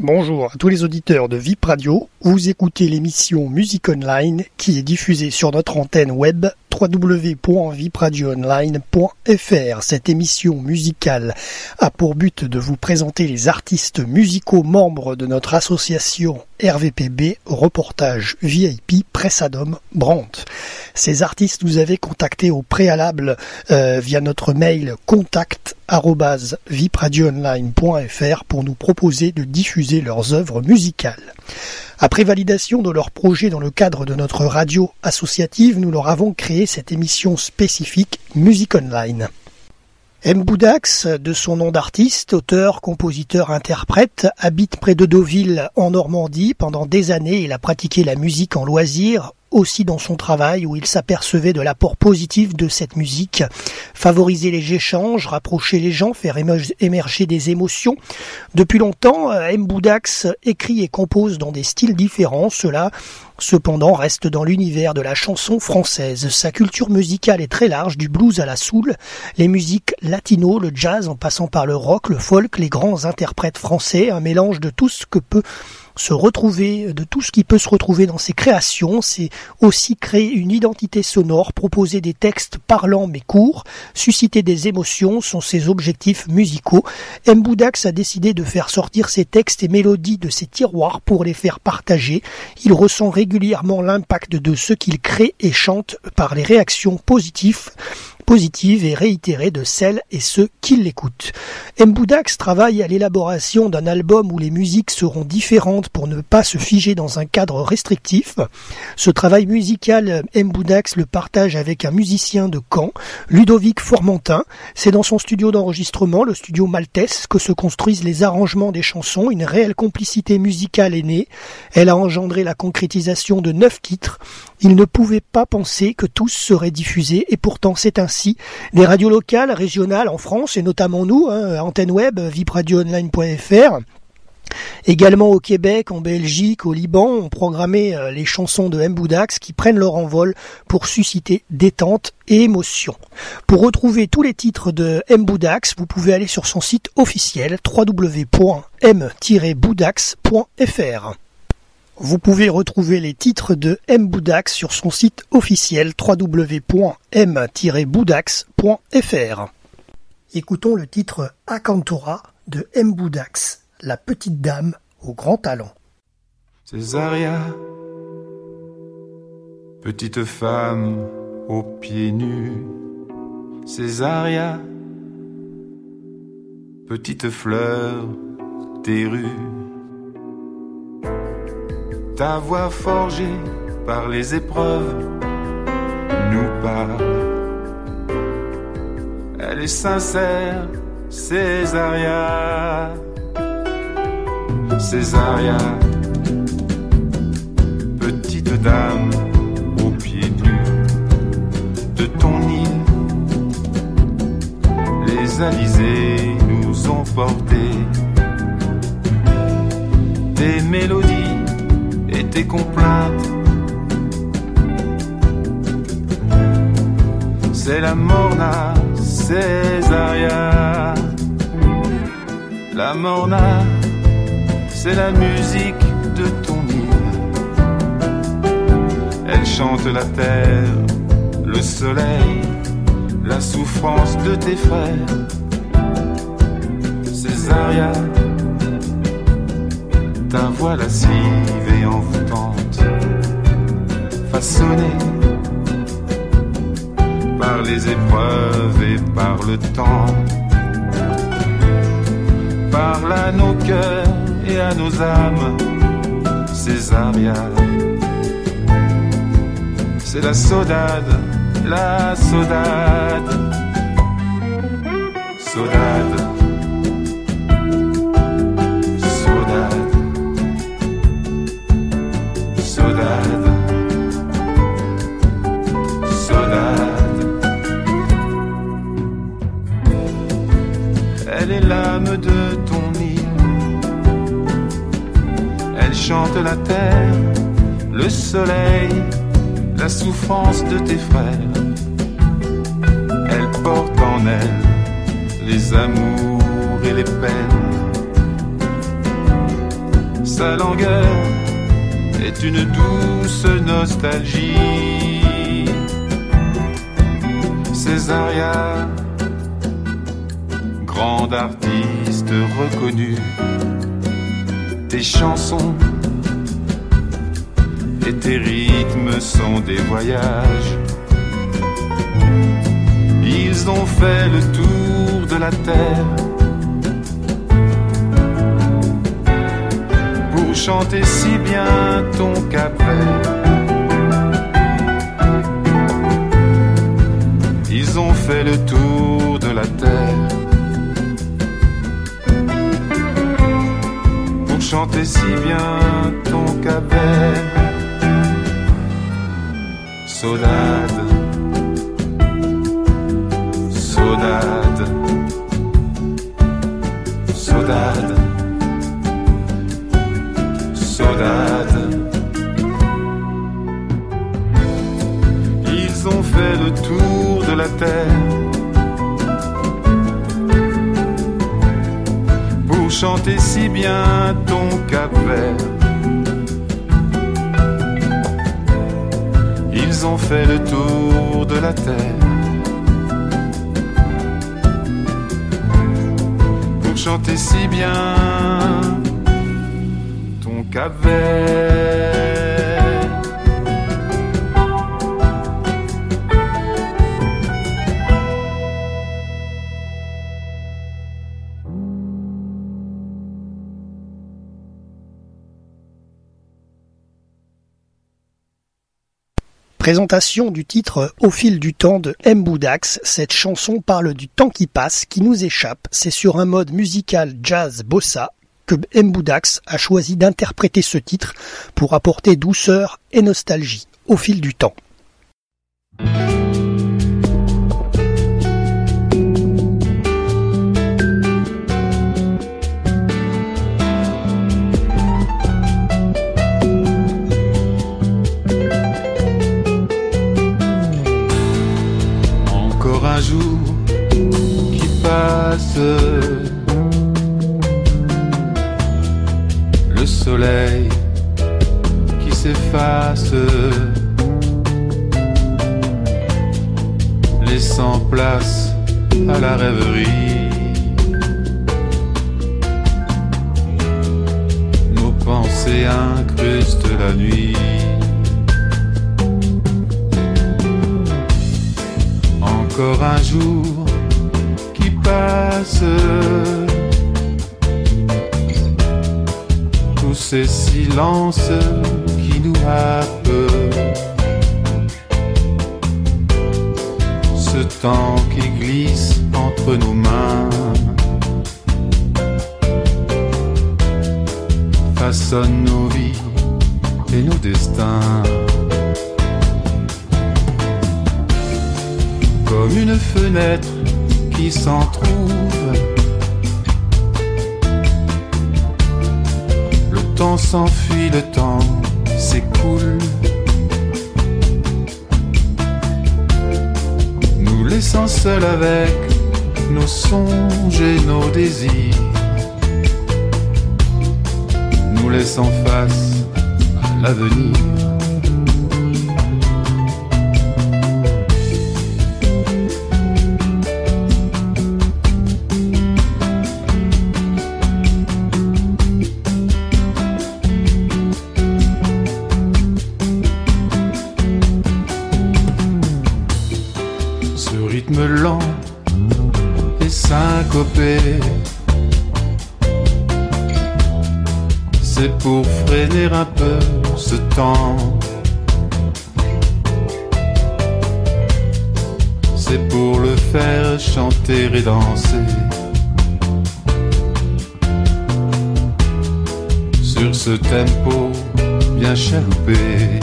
Bonjour à tous les auditeurs de VIP Radio. Vous écoutez l'émission Musique Online qui est diffusée sur notre antenne web www.vipradioonline.fr. Cette émission musicale a pour but de vous présenter les artistes musicaux membres de notre association RVPB Reportage VIP Pressadom Brandt. Ces artistes vous avez contacté au préalable euh, via notre mail contact vipradioonline.fr pour nous proposer de diffuser leurs œuvres musicales. Après validation de leur projet dans le cadre de notre radio associative, nous leur avons créé cette émission spécifique Music Online. M. Boudax, de son nom d'artiste, auteur, compositeur, interprète, habite près de Deauville en Normandie. Pendant des années, il a pratiqué la musique en loisir, aussi dans son travail où il s'apercevait de l'apport positif de cette musique, favoriser les échanges, rapprocher les gens, faire émerger des émotions. Depuis longtemps, M. Boudax écrit et compose dans des styles différents, cela cependant reste dans l'univers de la chanson française. Sa culture musicale est très large, du blues à la soul, les musiques latino, le jazz en passant par le rock, le folk, les grands interprètes français, un mélange de tout ce que peut se retrouver, de tout ce qui peut se retrouver dans ses créations. C'est aussi créer une identité sonore, proposer des textes parlants mais courts, susciter des émotions sont ses objectifs musicaux. M. Boudax a décidé de faire sortir ses textes et mélodies de ses tiroirs pour les faire partager. Il ressent régulièrement l'impact de ce qu'il crée et chante par les réactions positives positive et réitérée de celles et ceux qui l'écoutent. Mboudax travaille à l'élaboration d'un album où les musiques seront différentes pour ne pas se figer dans un cadre restrictif. Ce travail musical, Mboudax le partage avec un musicien de Caen, Ludovic Formentin. C'est dans son studio d'enregistrement, le studio Maltese, que se construisent les arrangements des chansons. Une réelle complicité musicale est née. Elle a engendré la concrétisation de neuf titres. Il ne pouvait pas penser que tous seraient diffusés et pourtant c'est ainsi. Des radios locales, régionales en France et notamment nous, hein, antenne web, vipradioonline.fr, Également au Québec, en Belgique, au Liban, ont programmé euh, les chansons de Mboudax qui prennent leur envol pour susciter détente et émotion. Pour retrouver tous les titres de Mboudax, vous pouvez aller sur son site officiel www.m-boudax.fr. Vous pouvez retrouver les titres de M. Boudax sur son site officiel www.m-boudax.fr. Écoutons le titre Acantora de M. Boudax, la petite dame au grand talent. Césaria, petite femme aux pieds nus. Césaria, petite fleur des rues ta voix forgée par les épreuves nous parle. Elle est sincère, Césaria. Césaria, petite dame aux pieds nus de ton île. Les alizés nous ont portés des mélodies C'est la morna Césaria. La morna, c'est la musique de ton île. Elle chante la terre, le soleil, la souffrance de tes frères. Césaria ta voix lascive et envoûtante, façonnée par les épreuves et par le temps, parle à nos cœurs et à nos âmes, Césaria. C'est la saudade, la saudade, saudade. La souffrance de tes frères. Elle porte en elle les amours et les peines. Sa langueur est une douce nostalgie. Césaria, grande artiste reconnue, tes chansons tes rythmes sont des voyages. Ils ont fait le tour de la terre. Pour chanter si bien ton cap Ils ont fait le tour de la terre. Pour chanter si bien ton cap Saudade, saudade, saudade, saudade. Ils ont fait le tour de la terre pour chanter si bien ton cap. Ils ont fait le tour de la terre. Pour chanter si bien ton cap Présentation du titre Au fil du temps de Mboudax. Cette chanson parle du temps qui passe, qui nous échappe. C'est sur un mode musical jazz bossa que Mboudax a choisi d'interpréter ce titre pour apporter douceur et nostalgie au fil du temps. Qui s'efface, laissant place à la rêverie. Nos pensées incrustent la nuit. Encore un jour tous ces silences qui nous happent, ce temps qui glisse entre nos mains, façonne nos vies et nos destins. Comme une fenêtre qui s'en temps s'enfuit, le temps s'écoule. Nous laissant seuls avec nos songes et nos désirs. Nous laissant face à l'avenir. C'est pour freiner un peu ce temps. C'est pour le faire chanter et danser. Sur ce tempo bien chaloupé.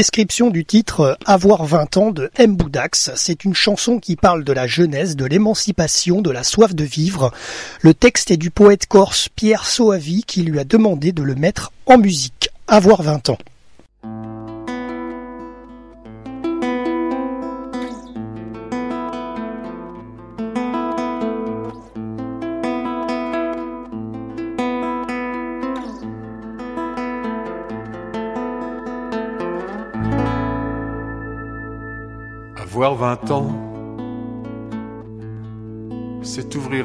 Description du titre Avoir 20 ans de M. Boudax. C'est une chanson qui parle de la jeunesse, de l'émancipation, de la soif de vivre. Le texte est du poète corse Pierre Soavi qui lui a demandé de le mettre en musique. Avoir 20 ans.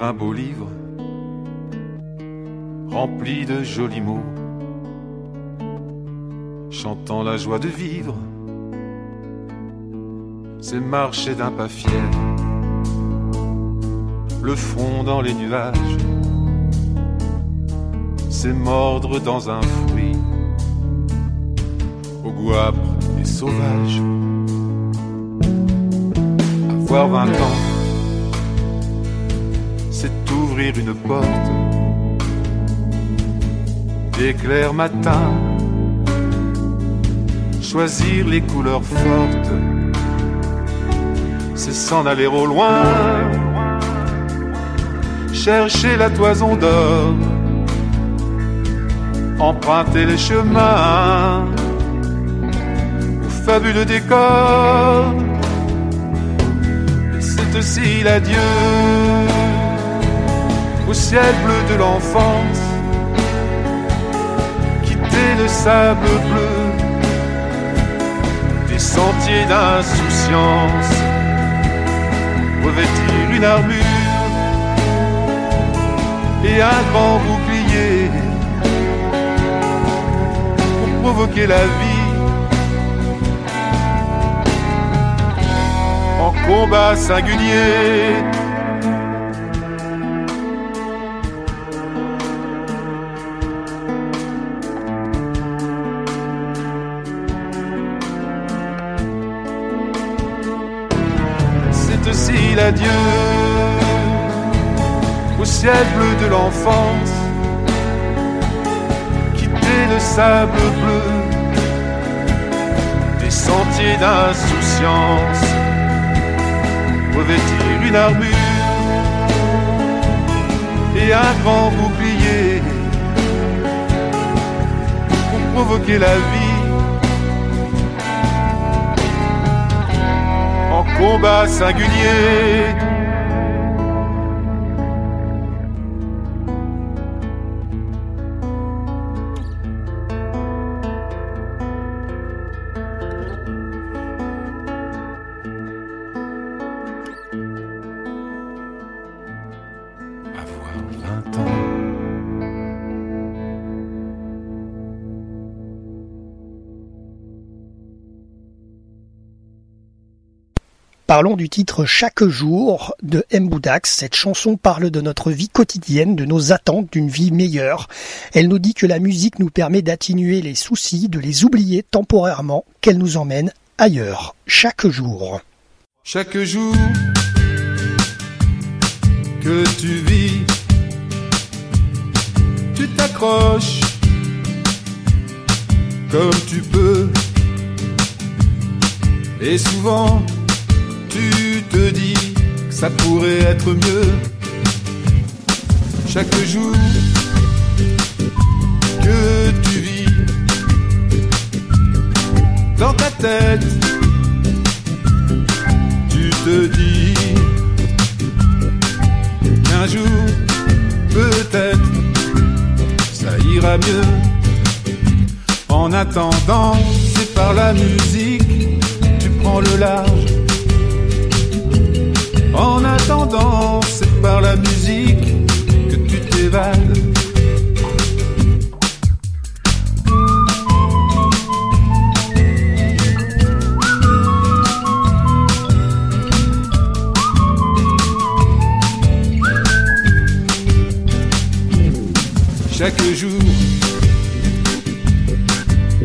Un beau livre rempli de jolis mots, chantant la joie de vivre. C'est marcher d'un pas fier, le front dans les nuages, c'est mordre dans un fruit, au goût âpre et sauvage avoir 20 ans, c'est ouvrir une porte. D'éclair matin, choisir les couleurs fortes, c'est s'en aller au loin, chercher la toison d'or, emprunter les chemins. Au fabuleux décor. Aussi l'adieu au ciel bleu de l'enfance, quitter le sable bleu des sentiers d'insouciance, revêtir une armure et un grand bouclier pour provoquer la vie combat singulier. Sable bleu des sentiers d'insouciance revêtir une armure et un grand bouclier pour provoquer la vie en combat singulier. Parlons du titre Chaque jour de Mboudax. Cette chanson parle de notre vie quotidienne, de nos attentes d'une vie meilleure. Elle nous dit que la musique nous permet d'atténuer les soucis, de les oublier temporairement, qu'elle nous emmène ailleurs, chaque jour. Chaque jour que tu vis, tu t'accroches comme tu peux. Et souvent, tu te dis que ça pourrait être mieux. Chaque jour que tu vis dans ta tête, tu te dis qu'un jour, peut-être, ça ira mieux. En attendant, c'est par la musique, tu prends le large. En attendant, c'est par la musique que tu t'évades. Chaque jour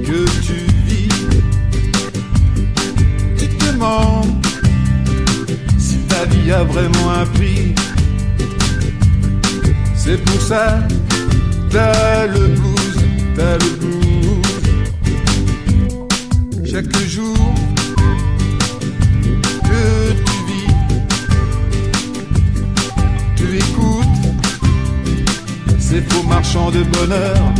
que tu vis, tu te si a vraiment un prix. C'est pour ça, t'as le blues, t'as le blues. Chaque jour que tu vis, tu écoutes ces faux marchands de bonheur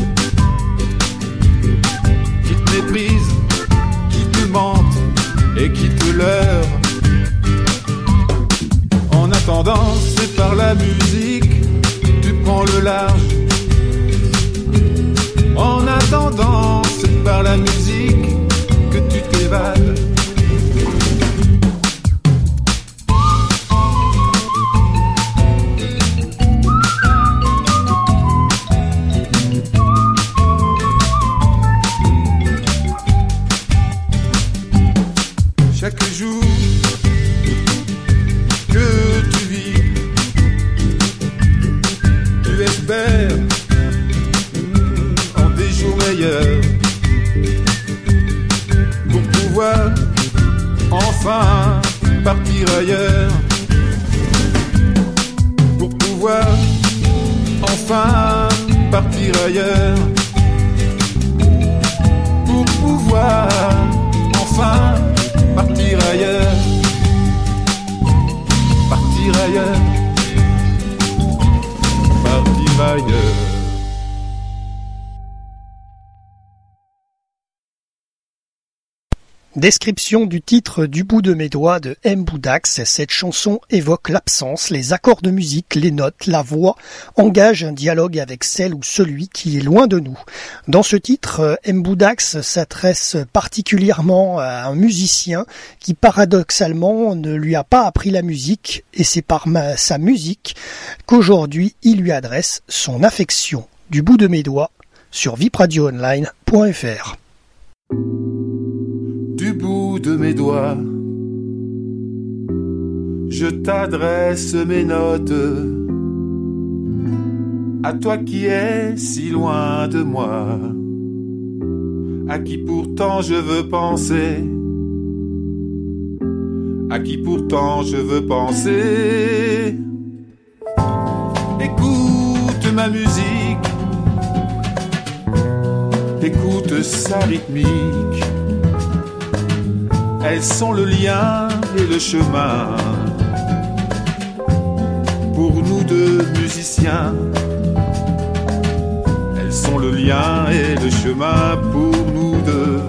Attendant, c'est par la musique, tu prends le large. En attendant, c'est par la musique Description du titre Du bout de mes doigts de M. Boudax. Cette chanson évoque l'absence, les accords de musique, les notes, la voix, engage un dialogue avec celle ou celui qui est loin de nous. Dans ce titre, M. Boudax s'adresse particulièrement à un musicien qui paradoxalement ne lui a pas appris la musique et c'est par sa musique qu'aujourd'hui il lui adresse son affection. Du bout de mes doigts sur vipradioonline.fr. de mes doigts. Je t'adresse mes notes à toi qui es si loin de moi, à qui pourtant je veux penser, à qui pourtant je veux penser. Écoute ma musique, écoute sa rythmique. Elles sont le lien et le chemin pour nous deux musiciens. Elles sont le lien et le chemin pour nous deux,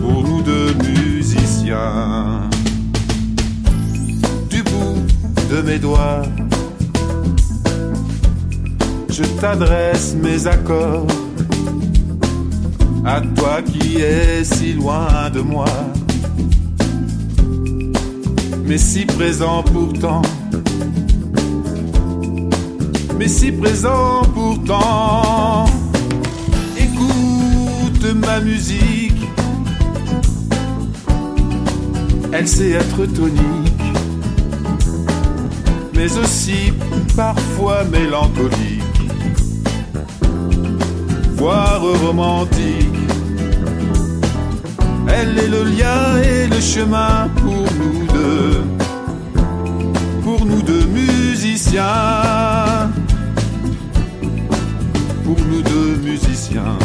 pour nous deux musiciens. Du bout de mes doigts, je t'adresse mes accords à toi qui es si loin de moi, mais si présent pourtant, mais si présent pourtant. Écoute ma musique, elle sait être tonique, mais aussi parfois mélancolique voire romantique. Elle est le lien et le chemin pour nous deux, pour nous deux musiciens, pour nous deux musiciens.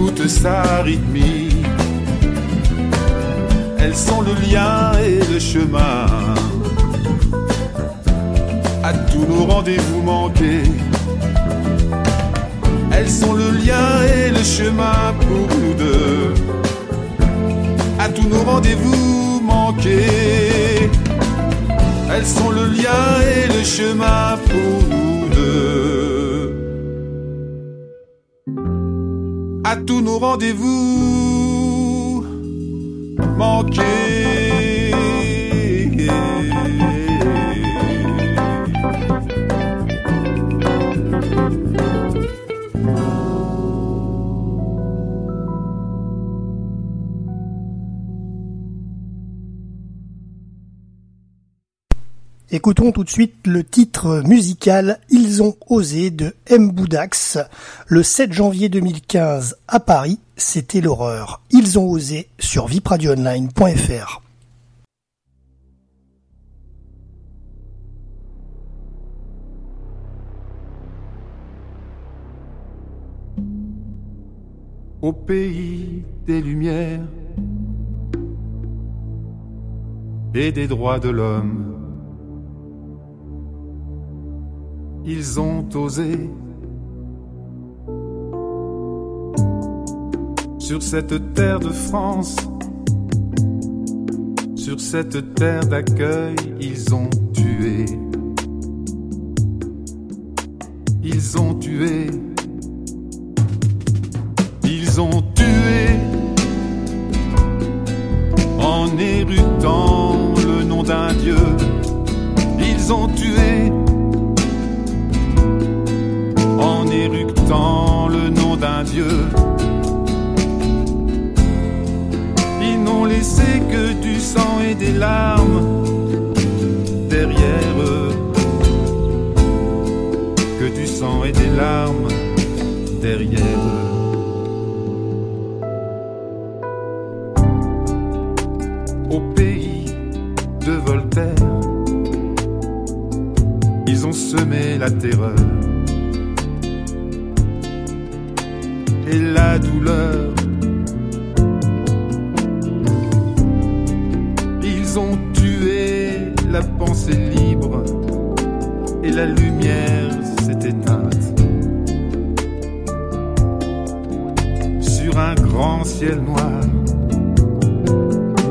Écoute sa rythmique. Elles sont le lien et le chemin à tous nos rendez-vous manqués. Elles sont le lien et le chemin pour nous deux. À tous nos rendez-vous manqués. Elles sont le lien et le chemin pour nous deux. À tous nos rendez-vous manqués. Écoutons tout de suite le titre musical Ils ont osé de M. Boudax. Le 7 janvier 2015 à Paris, c'était l'horreur. Ils ont osé sur vipradioonline.fr. Au pays des lumières et des droits de l'homme ils ont osé. Sur cette terre de France, sur cette terre d'accueil, ils ont tué. Ils ont tué. Ils ont tué en érutant le nom d'un Dieu. Ils ont tué éructant le nom d'un Dieu. Ils n'ont laissé que du sang et des larmes derrière eux. Que du sang et des larmes derrière eux. Au pays de Voltaire, ils ont semé la terreur. Douleur. Ils ont tué la pensée libre et la lumière s'est éteinte. Sur un grand ciel noir,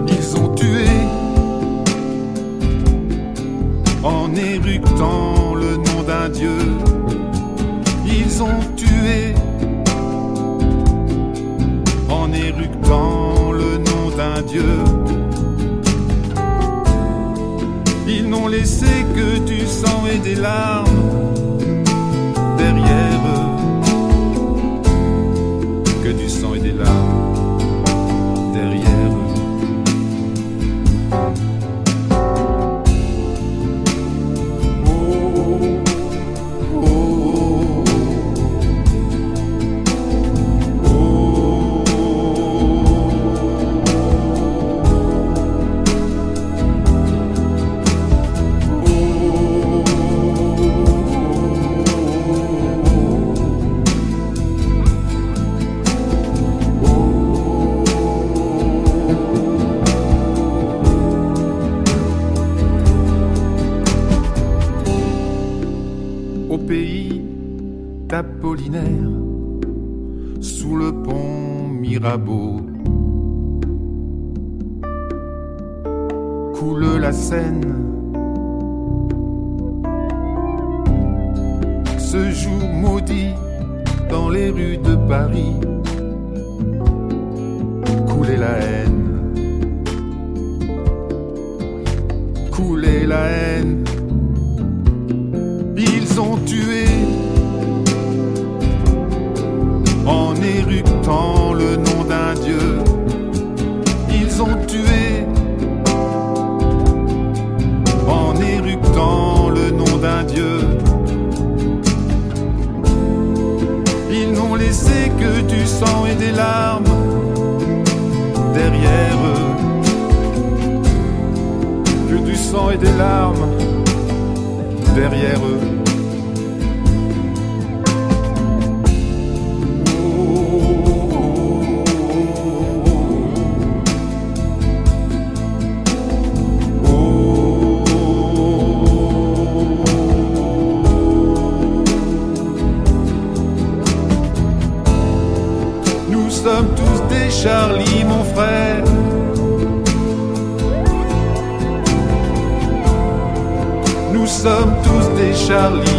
ils ont tué en éructant le nom d'un Dieu. Ils ont Dieu. Ils n'ont laissé que du sang et des larmes acabou. sang et des larmes derrière eux. Que du sang et des larmes derrière eux. Des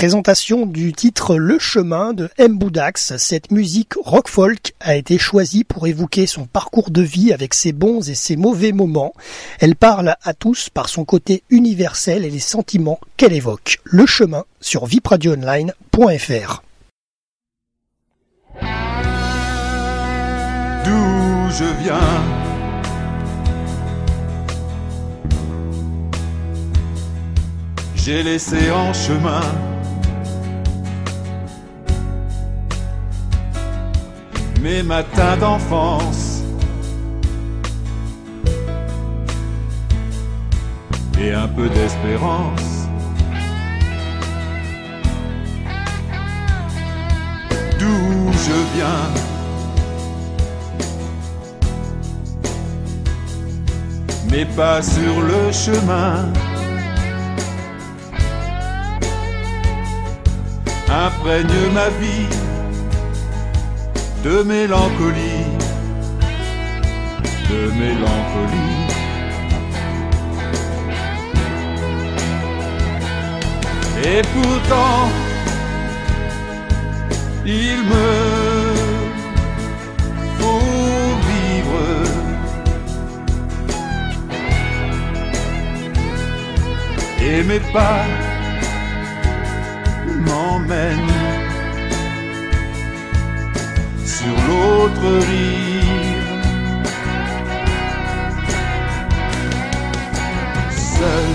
Présentation du titre Le chemin de M. Boudax. Cette musique rock folk a été choisie pour évoquer son parcours de vie avec ses bons et ses mauvais moments. Elle parle à tous par son côté universel et les sentiments qu'elle évoque. Le chemin sur vipradioonline.fr. D'où je viens J'ai laissé en chemin mes matins d'enfance. Et un peu d'espérance. D'où je viens. Mais pas sur le chemin. Imprègne ma vie de mélancolie, de mélancolie. Et pourtant, il me faut vivre. Et mes pas m'emmènent sur l'autre rive. Seul.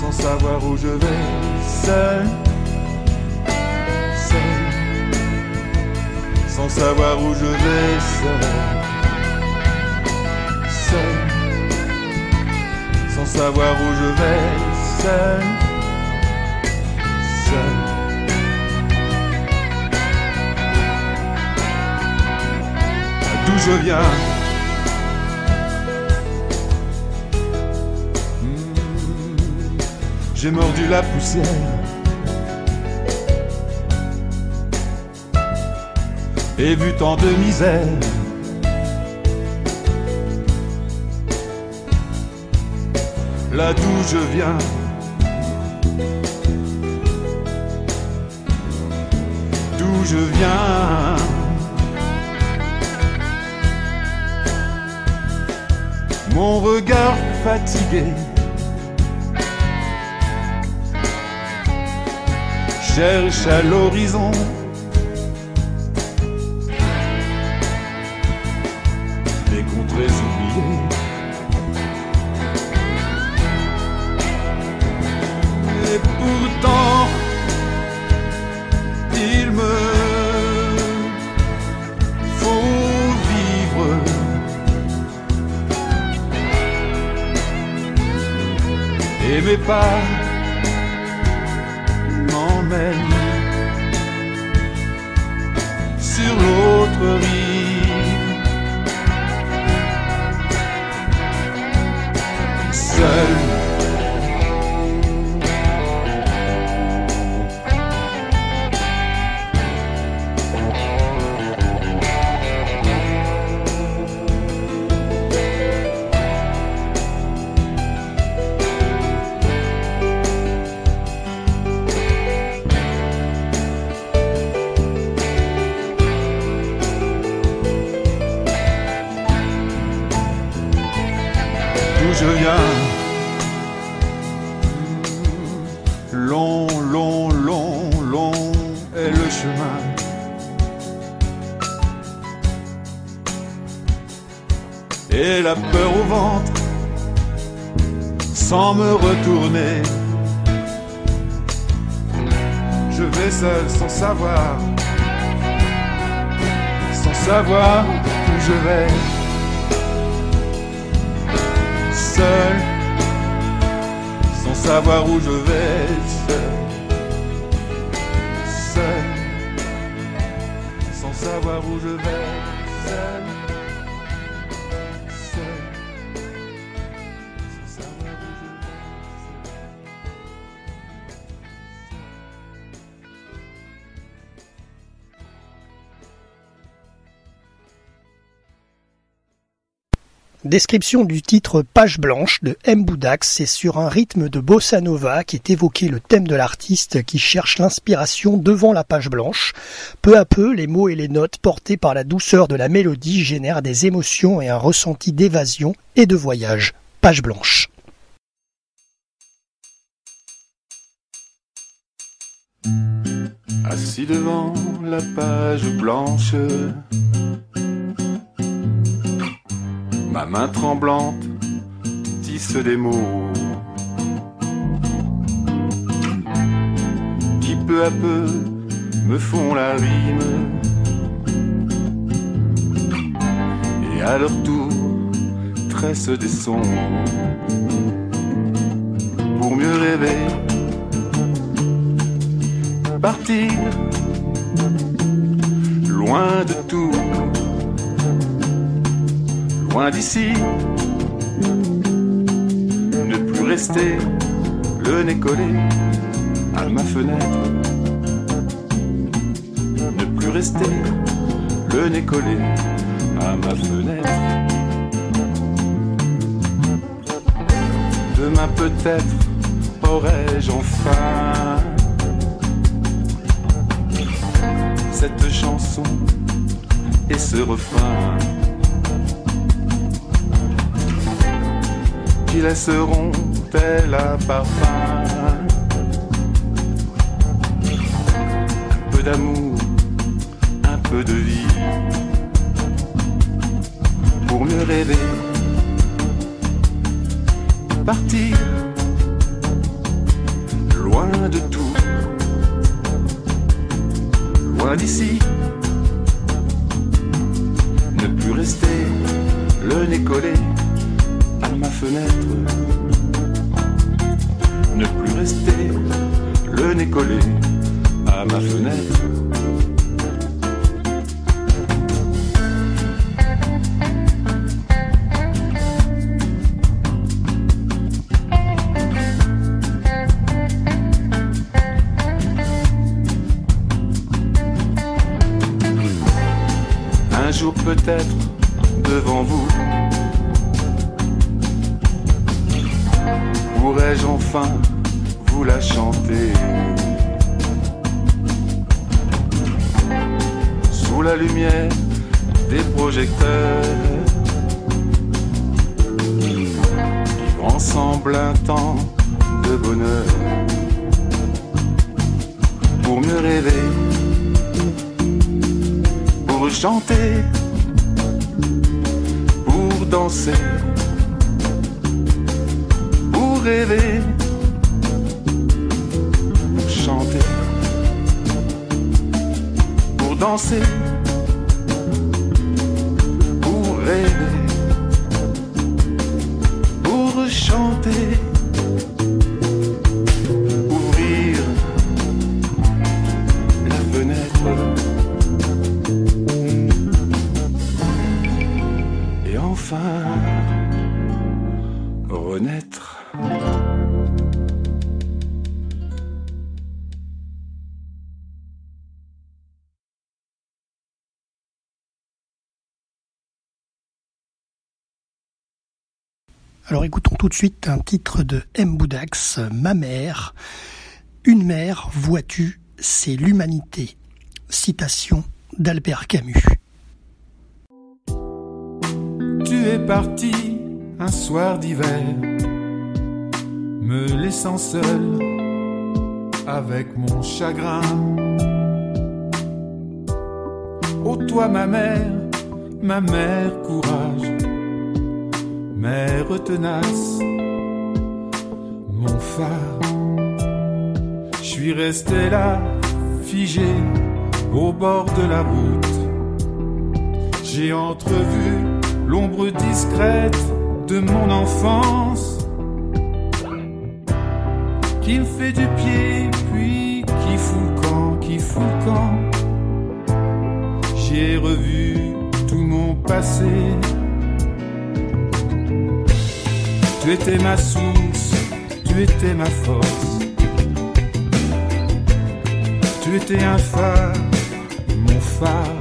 Sans savoir où je vais, seul. Seul. Sans savoir où je vais, seul. Seul. Sans savoir où je vais, seul. D'où je viens hmm, J'ai mordu la poussière et vu tant de misère. Là d'où je viens, je viens. Mon regard fatigué cherche à l'horizon. Sur l'autre rive. Seul la peur au ventre, sans me retourner. Je vais seul sans savoir, sans savoir où je vais. Seul, sans savoir où je vais, seul, seul, sans savoir où je vais, Description du titre Page blanche de M. Boudax, c'est sur un rythme de bossa nova qui est évoqué le thème de l'artiste qui cherche l'inspiration devant la page blanche. Peu à peu, les mots et les notes portés par la douceur de la mélodie génèrent des émotions et un ressenti d'évasion et de voyage. Page blanche. Assis devant la page blanche, ma main tremblante tisse des mots qui peu à peu me font la rime. Et à leur tour tressent des sons pour mieux rêver. Partir loin de tout, d'ici, ne plus rester le nez collé à ma fenêtre, ne plus rester le nez collé à ma fenêtre. Demain peut-être aurai-je enfin cette chanson et ce refrain qui laisseront tel un parfum. Un peu d'amour, un peu de vie. Pour mieux rêver, partir. Loin de tout. Loin d'ici. Ne plus rester le nez collé Ne plus rester le nez collé à ma fenêtre. Rêver, pour chanter, pour danser, Alors écoutons tout de suite un titre de M. Boudax, Ma mère. Une mère, vois-tu, c'est l'humanité. Citation d'Albert Camus. Tu es parti un soir d'hiver, me laissant seul avec mon chagrin. Ô toi ma mère, ma mère courage, mère tenace, mon phare. Je suis resté là, figé au bord de la route. J'ai entrevu l'ombre discrète de mon enfance qui me fait du pied puis qui fout camp, qui fout camp. J'ai revu tout mon passé. Tu étais ma source, tu étais ma force. Tu étais un phare, mon phare.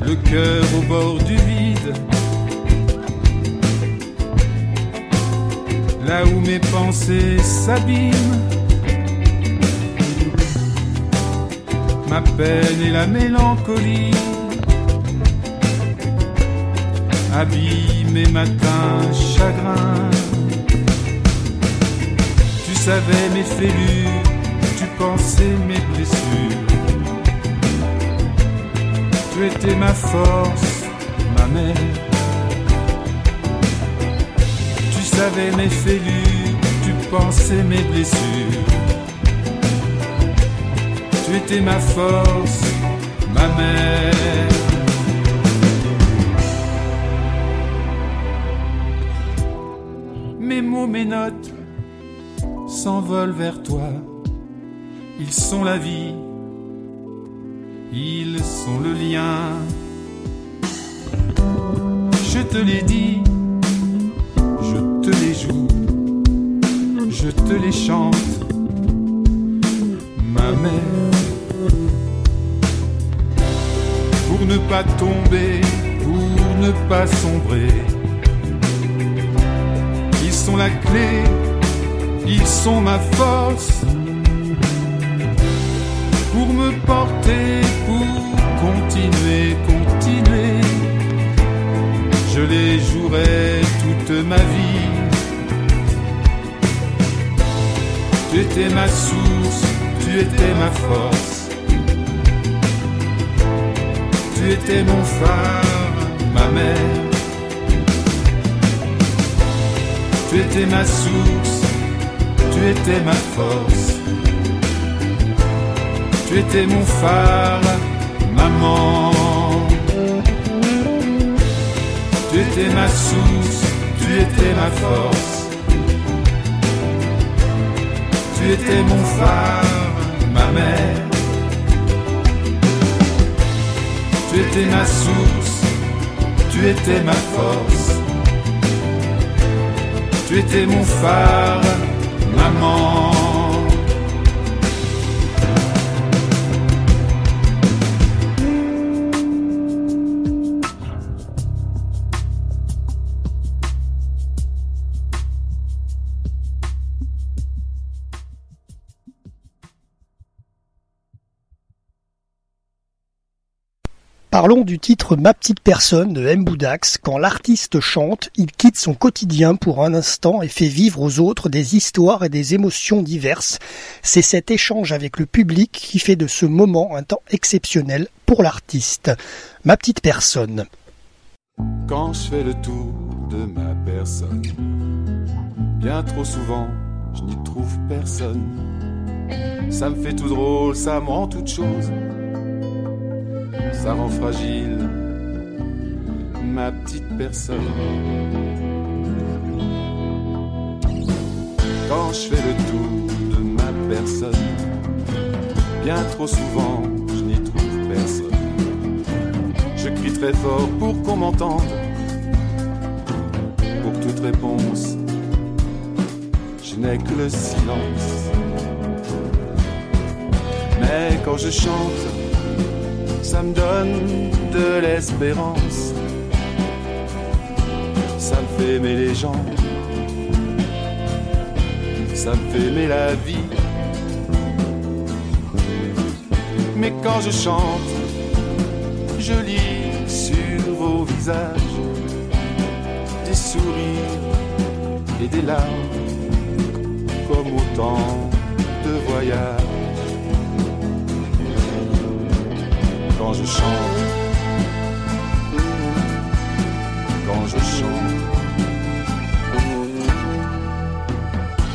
Le cœur au bord du vide. Là où mes pensées s'abîment. Ma peine et la mélancolie abîment mes matins chagrins. Tu savais mes fêlures, tu pensais mes blessures. Tu étais ma force, ma mère. Tu savais mes fêlures, tu pensais mes blessures. Tu étais ma force, ma mère. Mes notes s'envolent vers toi. Ils sont la vie, ils sont le lien. Je te les dis, je te les joue, je te les chante, ma mère. Pour ne pas tomber, pour ne pas sombrer. Sont la clé, ils sont ma force pour me porter, pour continuer, continuer. Je les jouerai toute ma vie. Tu étais ma source, tu étais ma force. Tu étais mon phare, ma mère. Tu étais ma source, tu étais ma force. Tu étais mon phare, maman. Tu étais ma source, tu étais ma force. Tu étais mon phare, ma mère. Tu étais ma source, tu étais ma force. Tu étais mon phare, maman. Parlons du titre Ma petite personne de M. Boudax. Quand l'artiste chante, il quitte son quotidien pour un instant et fait vivre aux autres des histoires et des émotions diverses. C'est cet échange avec le public qui fait de ce moment un temps exceptionnel pour l'artiste. Ma petite personne. Bien trop souvent, je n'y trouve personne. Ça me fait tout drôle, ça me rend toute chose ça rend fragile ma petite personne. Quand je fais le tour de ma personne, bien trop souvent je n'y trouve personne. Je crie très fort pour qu'on m'entende. Pour toute réponse, je n'ai que le silence. Mais quand je chante, ça me donne de l'espérance. Ça me fait aimer les gens. Ça me fait aimer la vie. Mais quand je chante, je lis sur nouveaux visages, des sourires et des larmes, comme autant de voyages. Quand je chante, quand je chante,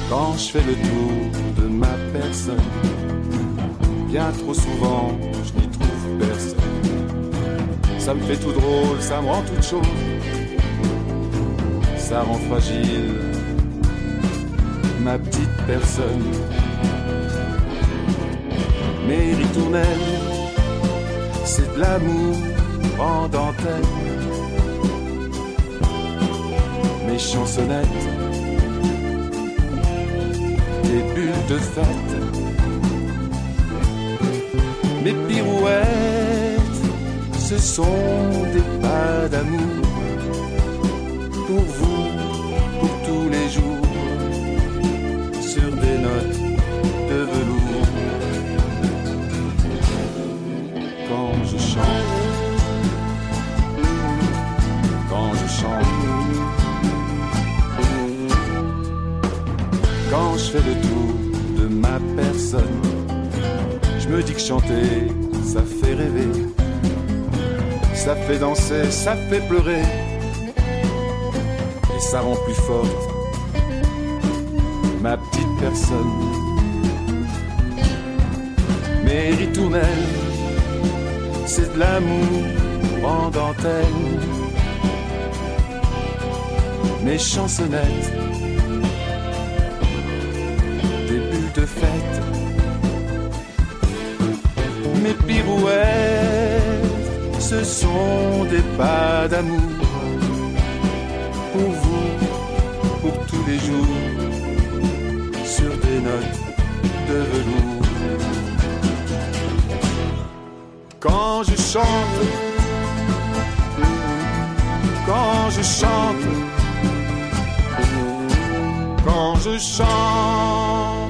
quand je fais le tour de ma personne, bien trop souvent je n'y trouve personne. Ça me fait tout drôle, ça me rend toute chose, ça rend fragile ma petite personne. Mes ritournelles, c'est de l'amour en dentelle. Mes chansonnettes, des bulles de fête. Mes pirouettes, ce sont des pas d'amour pour vous, ça fait pleurer et ça rend plus forte ma petite personne. Mes ritournelles, c'est de l'amour en dentelle. Mes chansonnettes, des bulles de fête. Mes pirouettes, ce sont des pas d'amour pour vous, pour tous les jours, sur des notes de velours. Quand je chante, quand je chante, quand je chante.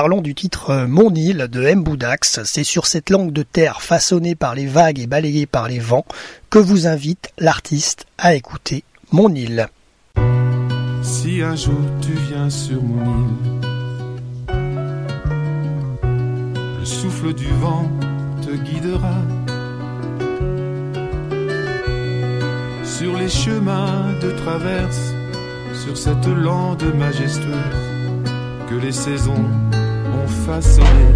Parlons du titre euh, Mon île de M. Boudax. C'est sur cette langue de terre façonnée par les vagues et balayée par les vents que vous invite l'artiste à écouter Mon île. Si un jour tu viens sur mon île, le souffle du vent te guidera sur les chemins de traverse, sur cette lande majestueuse que les saisons ont façonnée.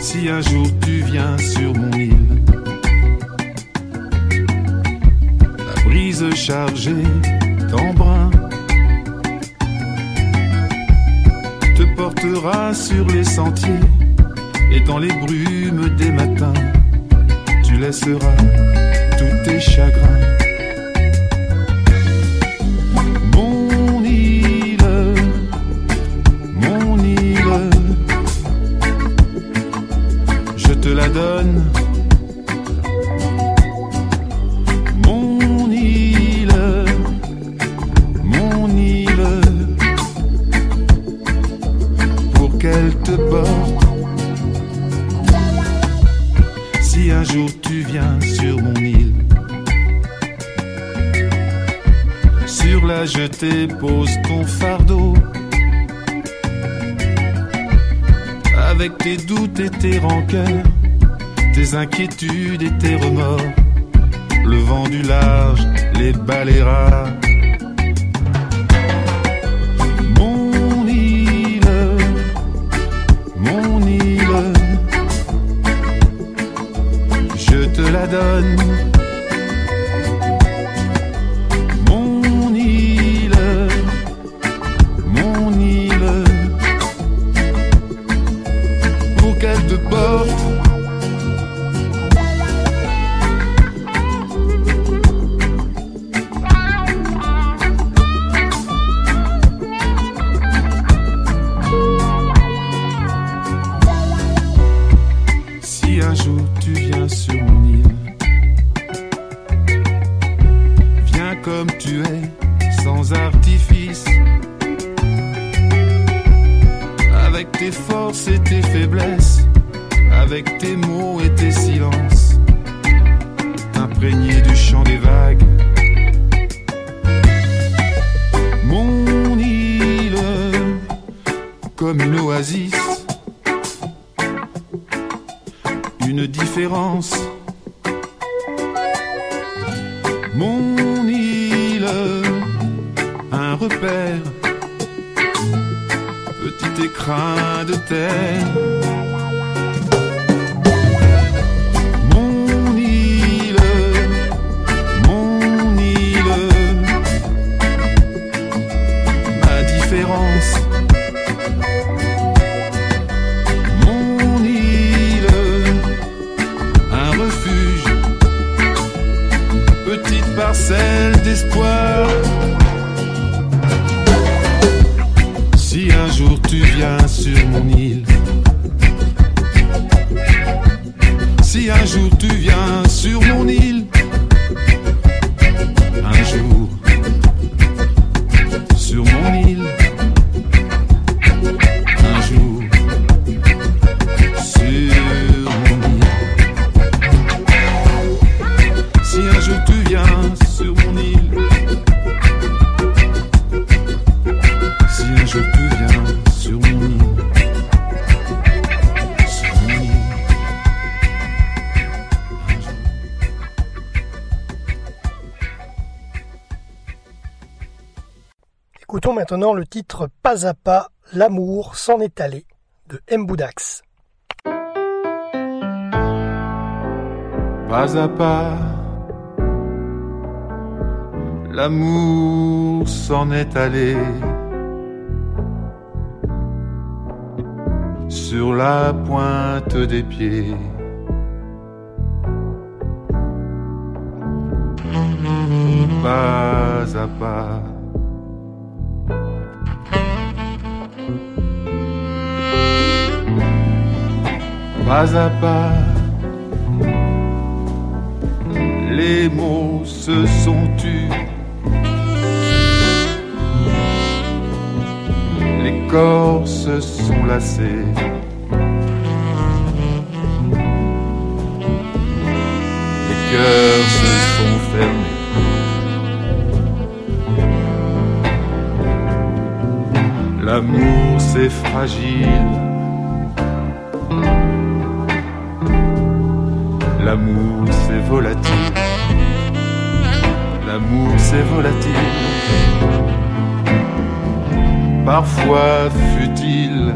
Si un jour tu viens sur mon île, la brise chargée d'embrun te portera sur les sentiers et dans les brumes des matins, tu laisseras tous tes chagrins. Jetée pose ton fardeau. Avec tes doutes et tes rancœurs, tes inquiétudes et tes remords, le vent du large les balayera. Mon île, mon île, je te la donne. Pas à pas, l'amour s'en est allé de Mboudax. Pas à pas, l'amour s'en est allé sur la pointe des pieds. Pas à pas. pas à pas. Les mots se sont tus. Les corps se sont lassés. Les cœurs se sont fermés. L'amour c'est fragile. L'amour c'est volatile. L'amour c'est volatile. Parfois fut-il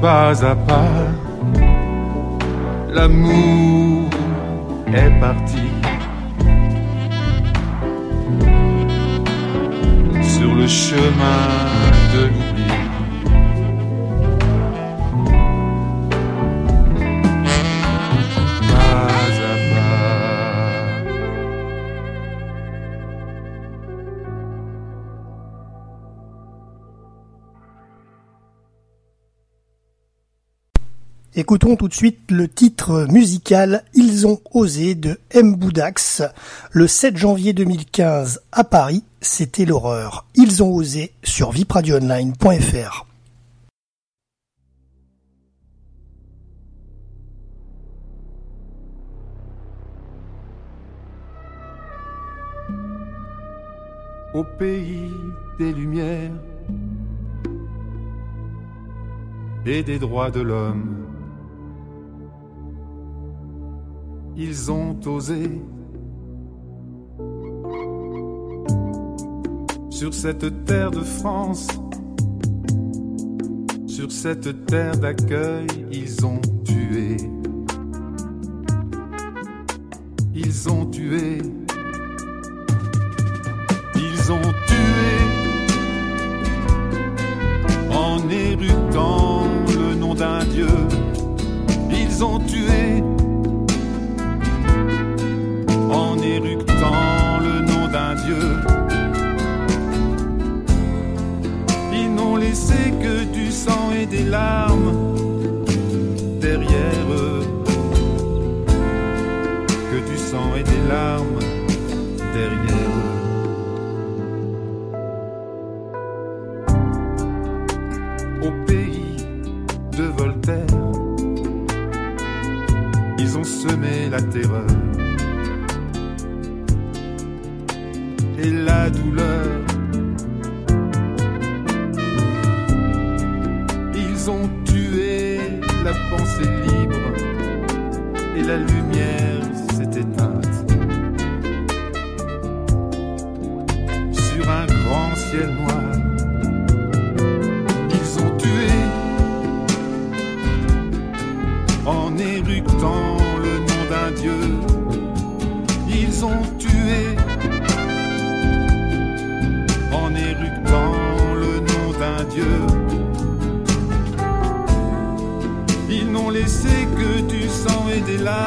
Pas à pas, l'amour est parti. Sur le chemin de Écoutons tout de suite le titre musical Ils ont osé de M. Boudax. Le 7 janvier 2015 à Paris, c'était l'horreur. Ils ont osé sur vipradioonline.fr. au pays des lumières et des droits de l'homme. Ils ont osé sur cette terre de France, sur cette terre d'accueil, ils ont tué. Ils ont tué. Ils ont tué en éructant le nom d'un dieu. Ils ont tué éructant le nom d'un dieu. Ils n'ont laissé que du sang et des larmes derrière eux. Que du sang et des larmes derrière eux. au pays de Voltaire. Ils ont semé la terreur et la douleur. Ils ont tué la pensée libre et la lumière s'est éteinte sur un grand ciel noir. Sang et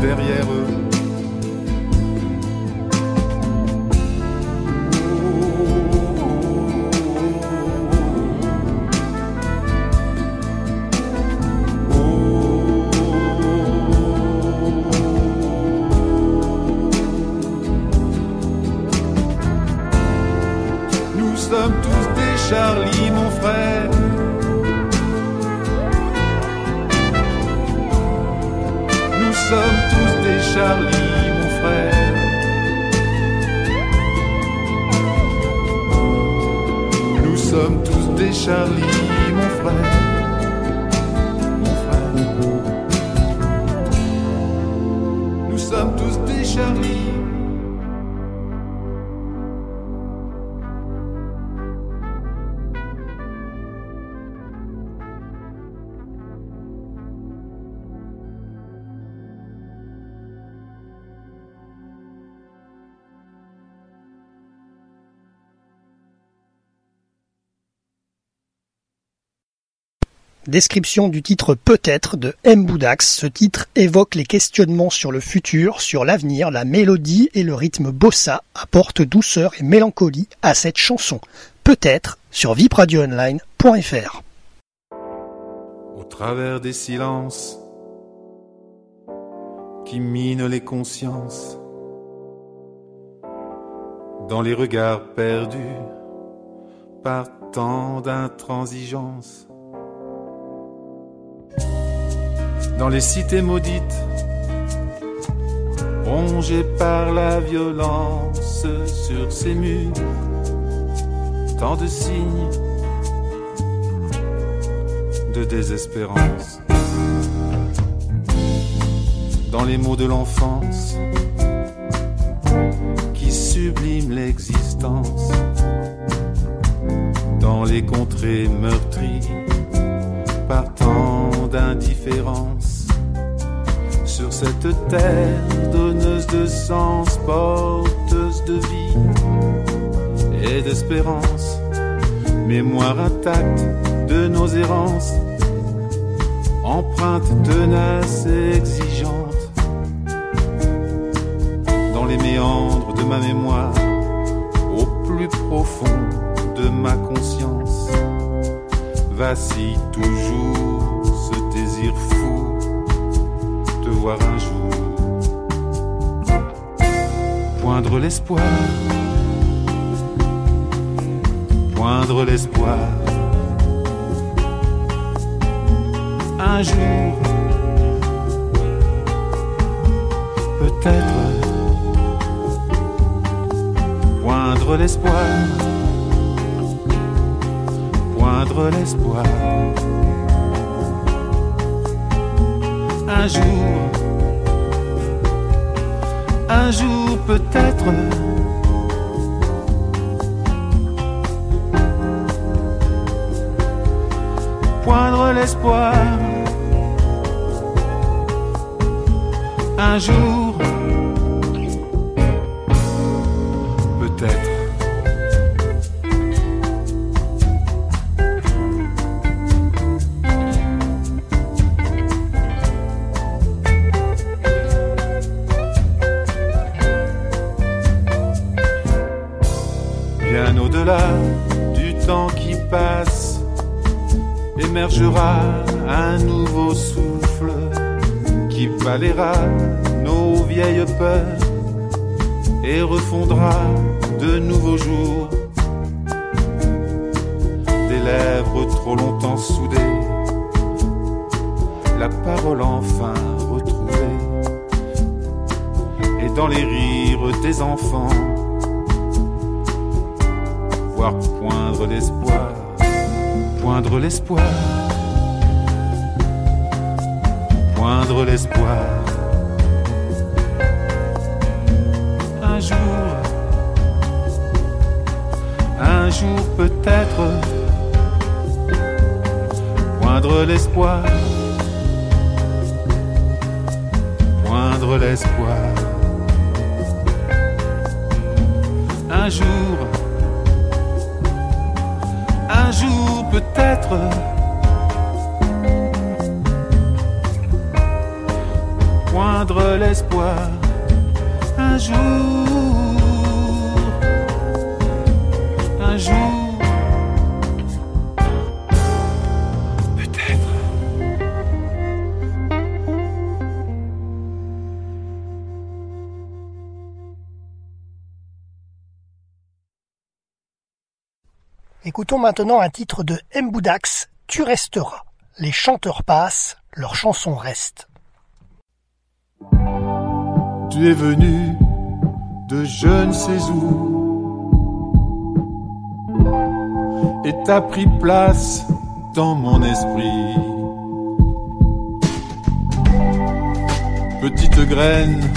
derrière eux. Description du titre Peut-être de M. Boudax. Ce titre évoque les questionnements sur le futur, sur l'avenir, la mélodie et le rythme bossa apportent douceur et mélancolie à cette chanson. Peut-être sur vipradioonline.fr. Au travers des silences qui minent les consciences, dans les regards perdus par tant d'intransigeance dans les cités maudites, rongées par la violence sur ces murs, tant de signes de désespérance. Dans les mots de l'enfance qui subliment l'existence, dans les contrées meurtries par tant d'indifférence. Sur cette terre donneuse de sens, porteuse de vie et d'espérance, mémoire intacte de nos errances, empreinte tenace et exigeante. Dans les méandres de ma mémoire, au plus profond de ma conscience, vacille toujours désir fou de voir un jour poindre l'espoir, poindre l'espoir. Un jour, peut-être poindre l'espoir, poindre l'espoir. Un jour, un jour peut-être. Poindre l'espoir. Un jour, l'espoir, poindre l'espoir. Un jour, un jour peut-être. Poindre l'espoir. Un jour, un jour, Écoutons maintenant un titre de Mboudax, Tu resteras. Les chanteurs passent, leurs chansons restent. Tu es venu de je ne sais où et t'as pris place dans mon esprit. Petite graine,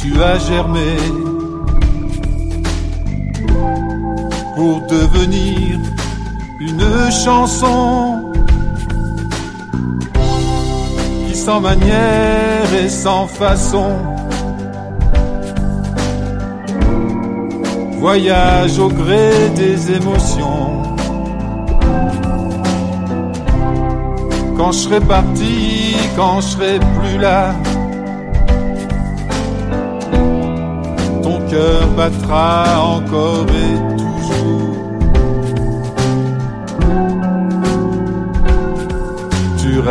tu as germé pour devenir une chanson qui sans manière et sans façon voyage au gré des émotions. Quand je serai parti, quand je serai plus là, ton cœur battra encore et toujours. Tu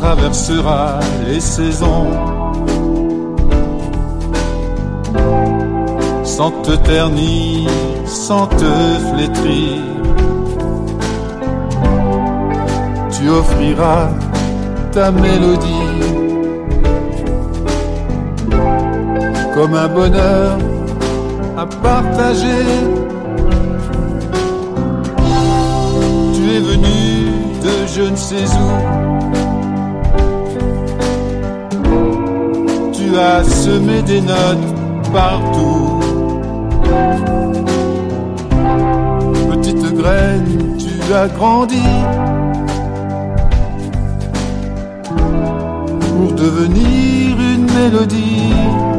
traverseras les saisons sans te ternir, sans te flétrir. Tu offriras ta mélodie comme un bonheur à partager. Tu es venu de je ne sais où. Tu as semé des notes partout. Petite graine, tu as grandi pour devenir une mélodie.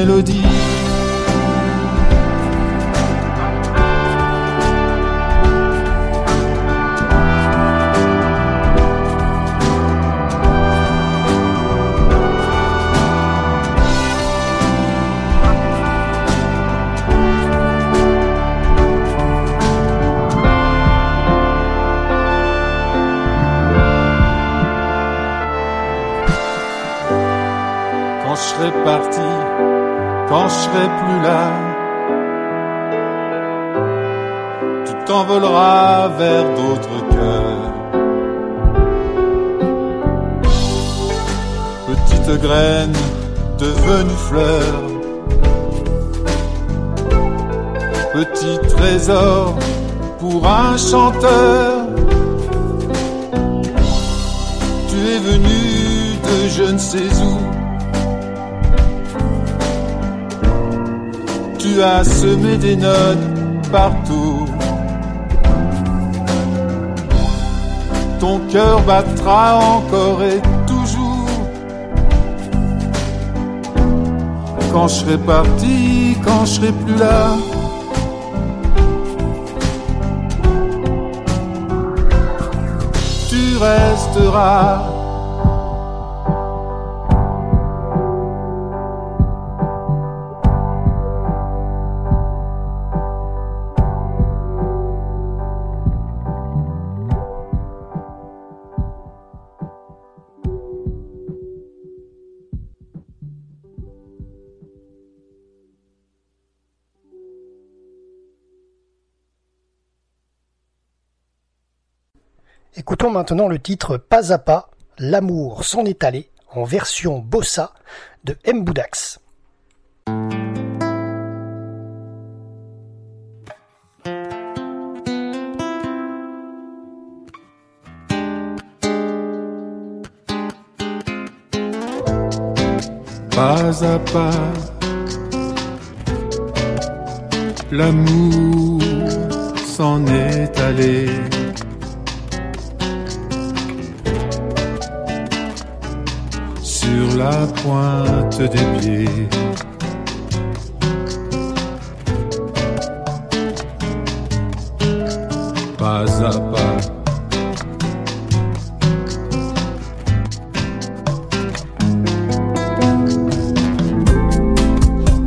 Mélodie. Quand je serai plus là, tu t'envoleras vers d'autres cœurs. Petite graine devenue fleur, petit trésor pour un chanteur. Tu es venu de je ne sais où. Tu as semé des notes partout. Ton cœur battra encore et toujours. Quand je serai parti, quand je serai plus là. Tu resteras. Écoutons maintenant le titre Pas à pas, l'amour s'en est allé, en version bossa de Mboudax. Pas à pas, l'amour s'en est allé. La pointe des pieds. Pas à pas.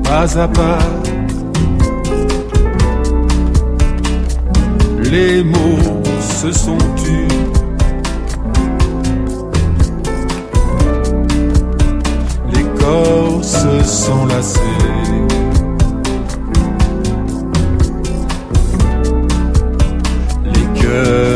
Pas à pas. Les mots se sont tus corps se sont lassés. Les cœurs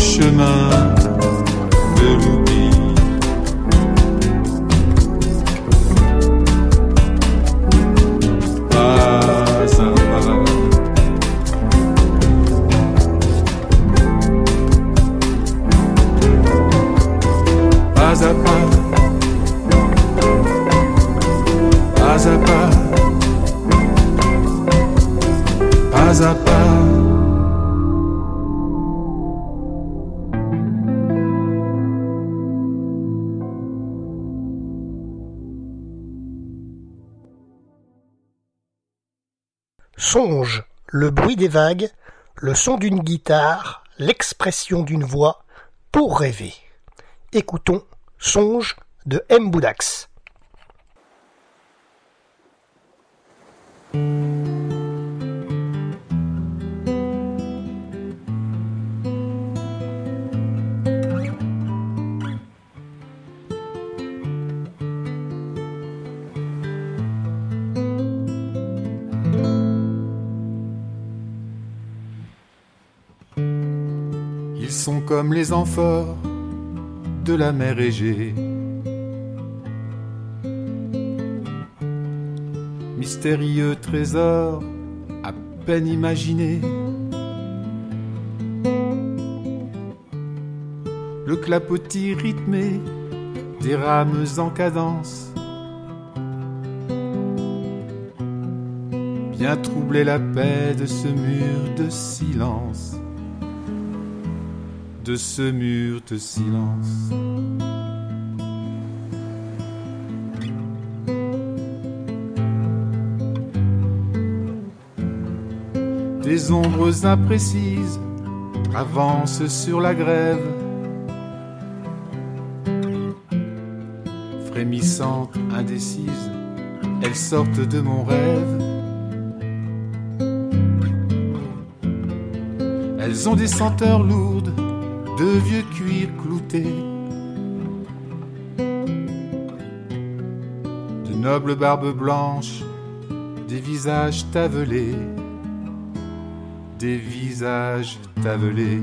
chemin. bruit des vagues, le son d'une guitare, l'expression d'une voix, pour rêver. Écoutons Songe de M. Boudax. comme les amphores de la mer Égée. Mystérieux trésor à peine imaginé. Le clapotis rythmé des rames en cadence. Bien troubler la paix de ce mur de silence de ce mur de silence. Des ombres imprécises avancent sur la grève. Frémissantes, indécises, elles sortent de mon rêve. Elles ont des senteurs lourdes de vieux cuir clouté. De nobles barbes blanches, des visages tavelés des visages tavelés.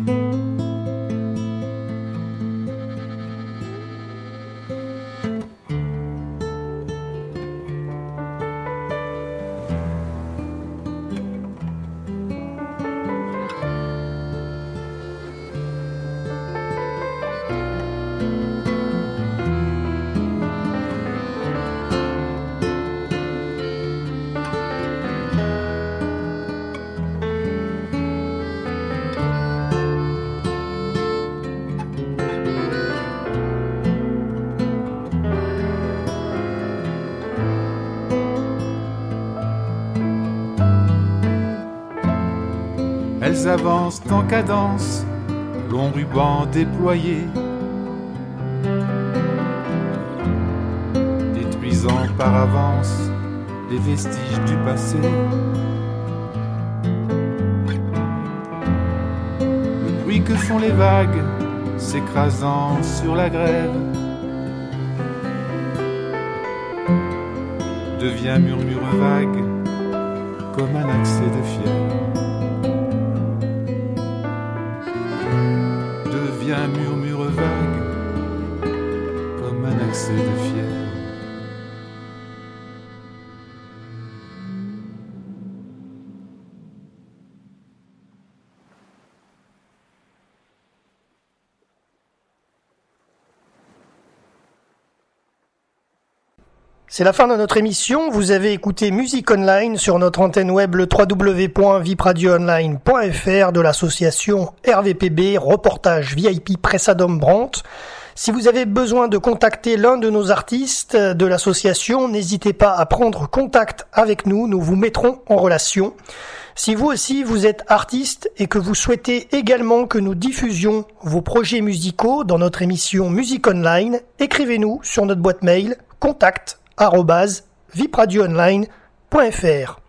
En cadence, long ruban déployé, détruisant par avance les vestiges du passé. Le bruit que font les vagues s'écrasant sur la grève devient murmure vague comme un accès de fièvre. C'est la fin de notre émission. Vous avez écouté Musique Online sur notre antenne web le www.vipradioonline.fr de l'association RVPB Reportage VIP Pressadom Brandt. Si vous avez besoin de contacter l'un de nos artistes de l'association, n'hésitez pas à prendre contact avec nous, nous vous mettrons en relation. Si vous aussi vous êtes artiste et que vous souhaitez également que nous diffusions vos projets musicaux dans notre émission Musique Online, écrivez-nous sur notre boîte mail contact vipradioonline.fr.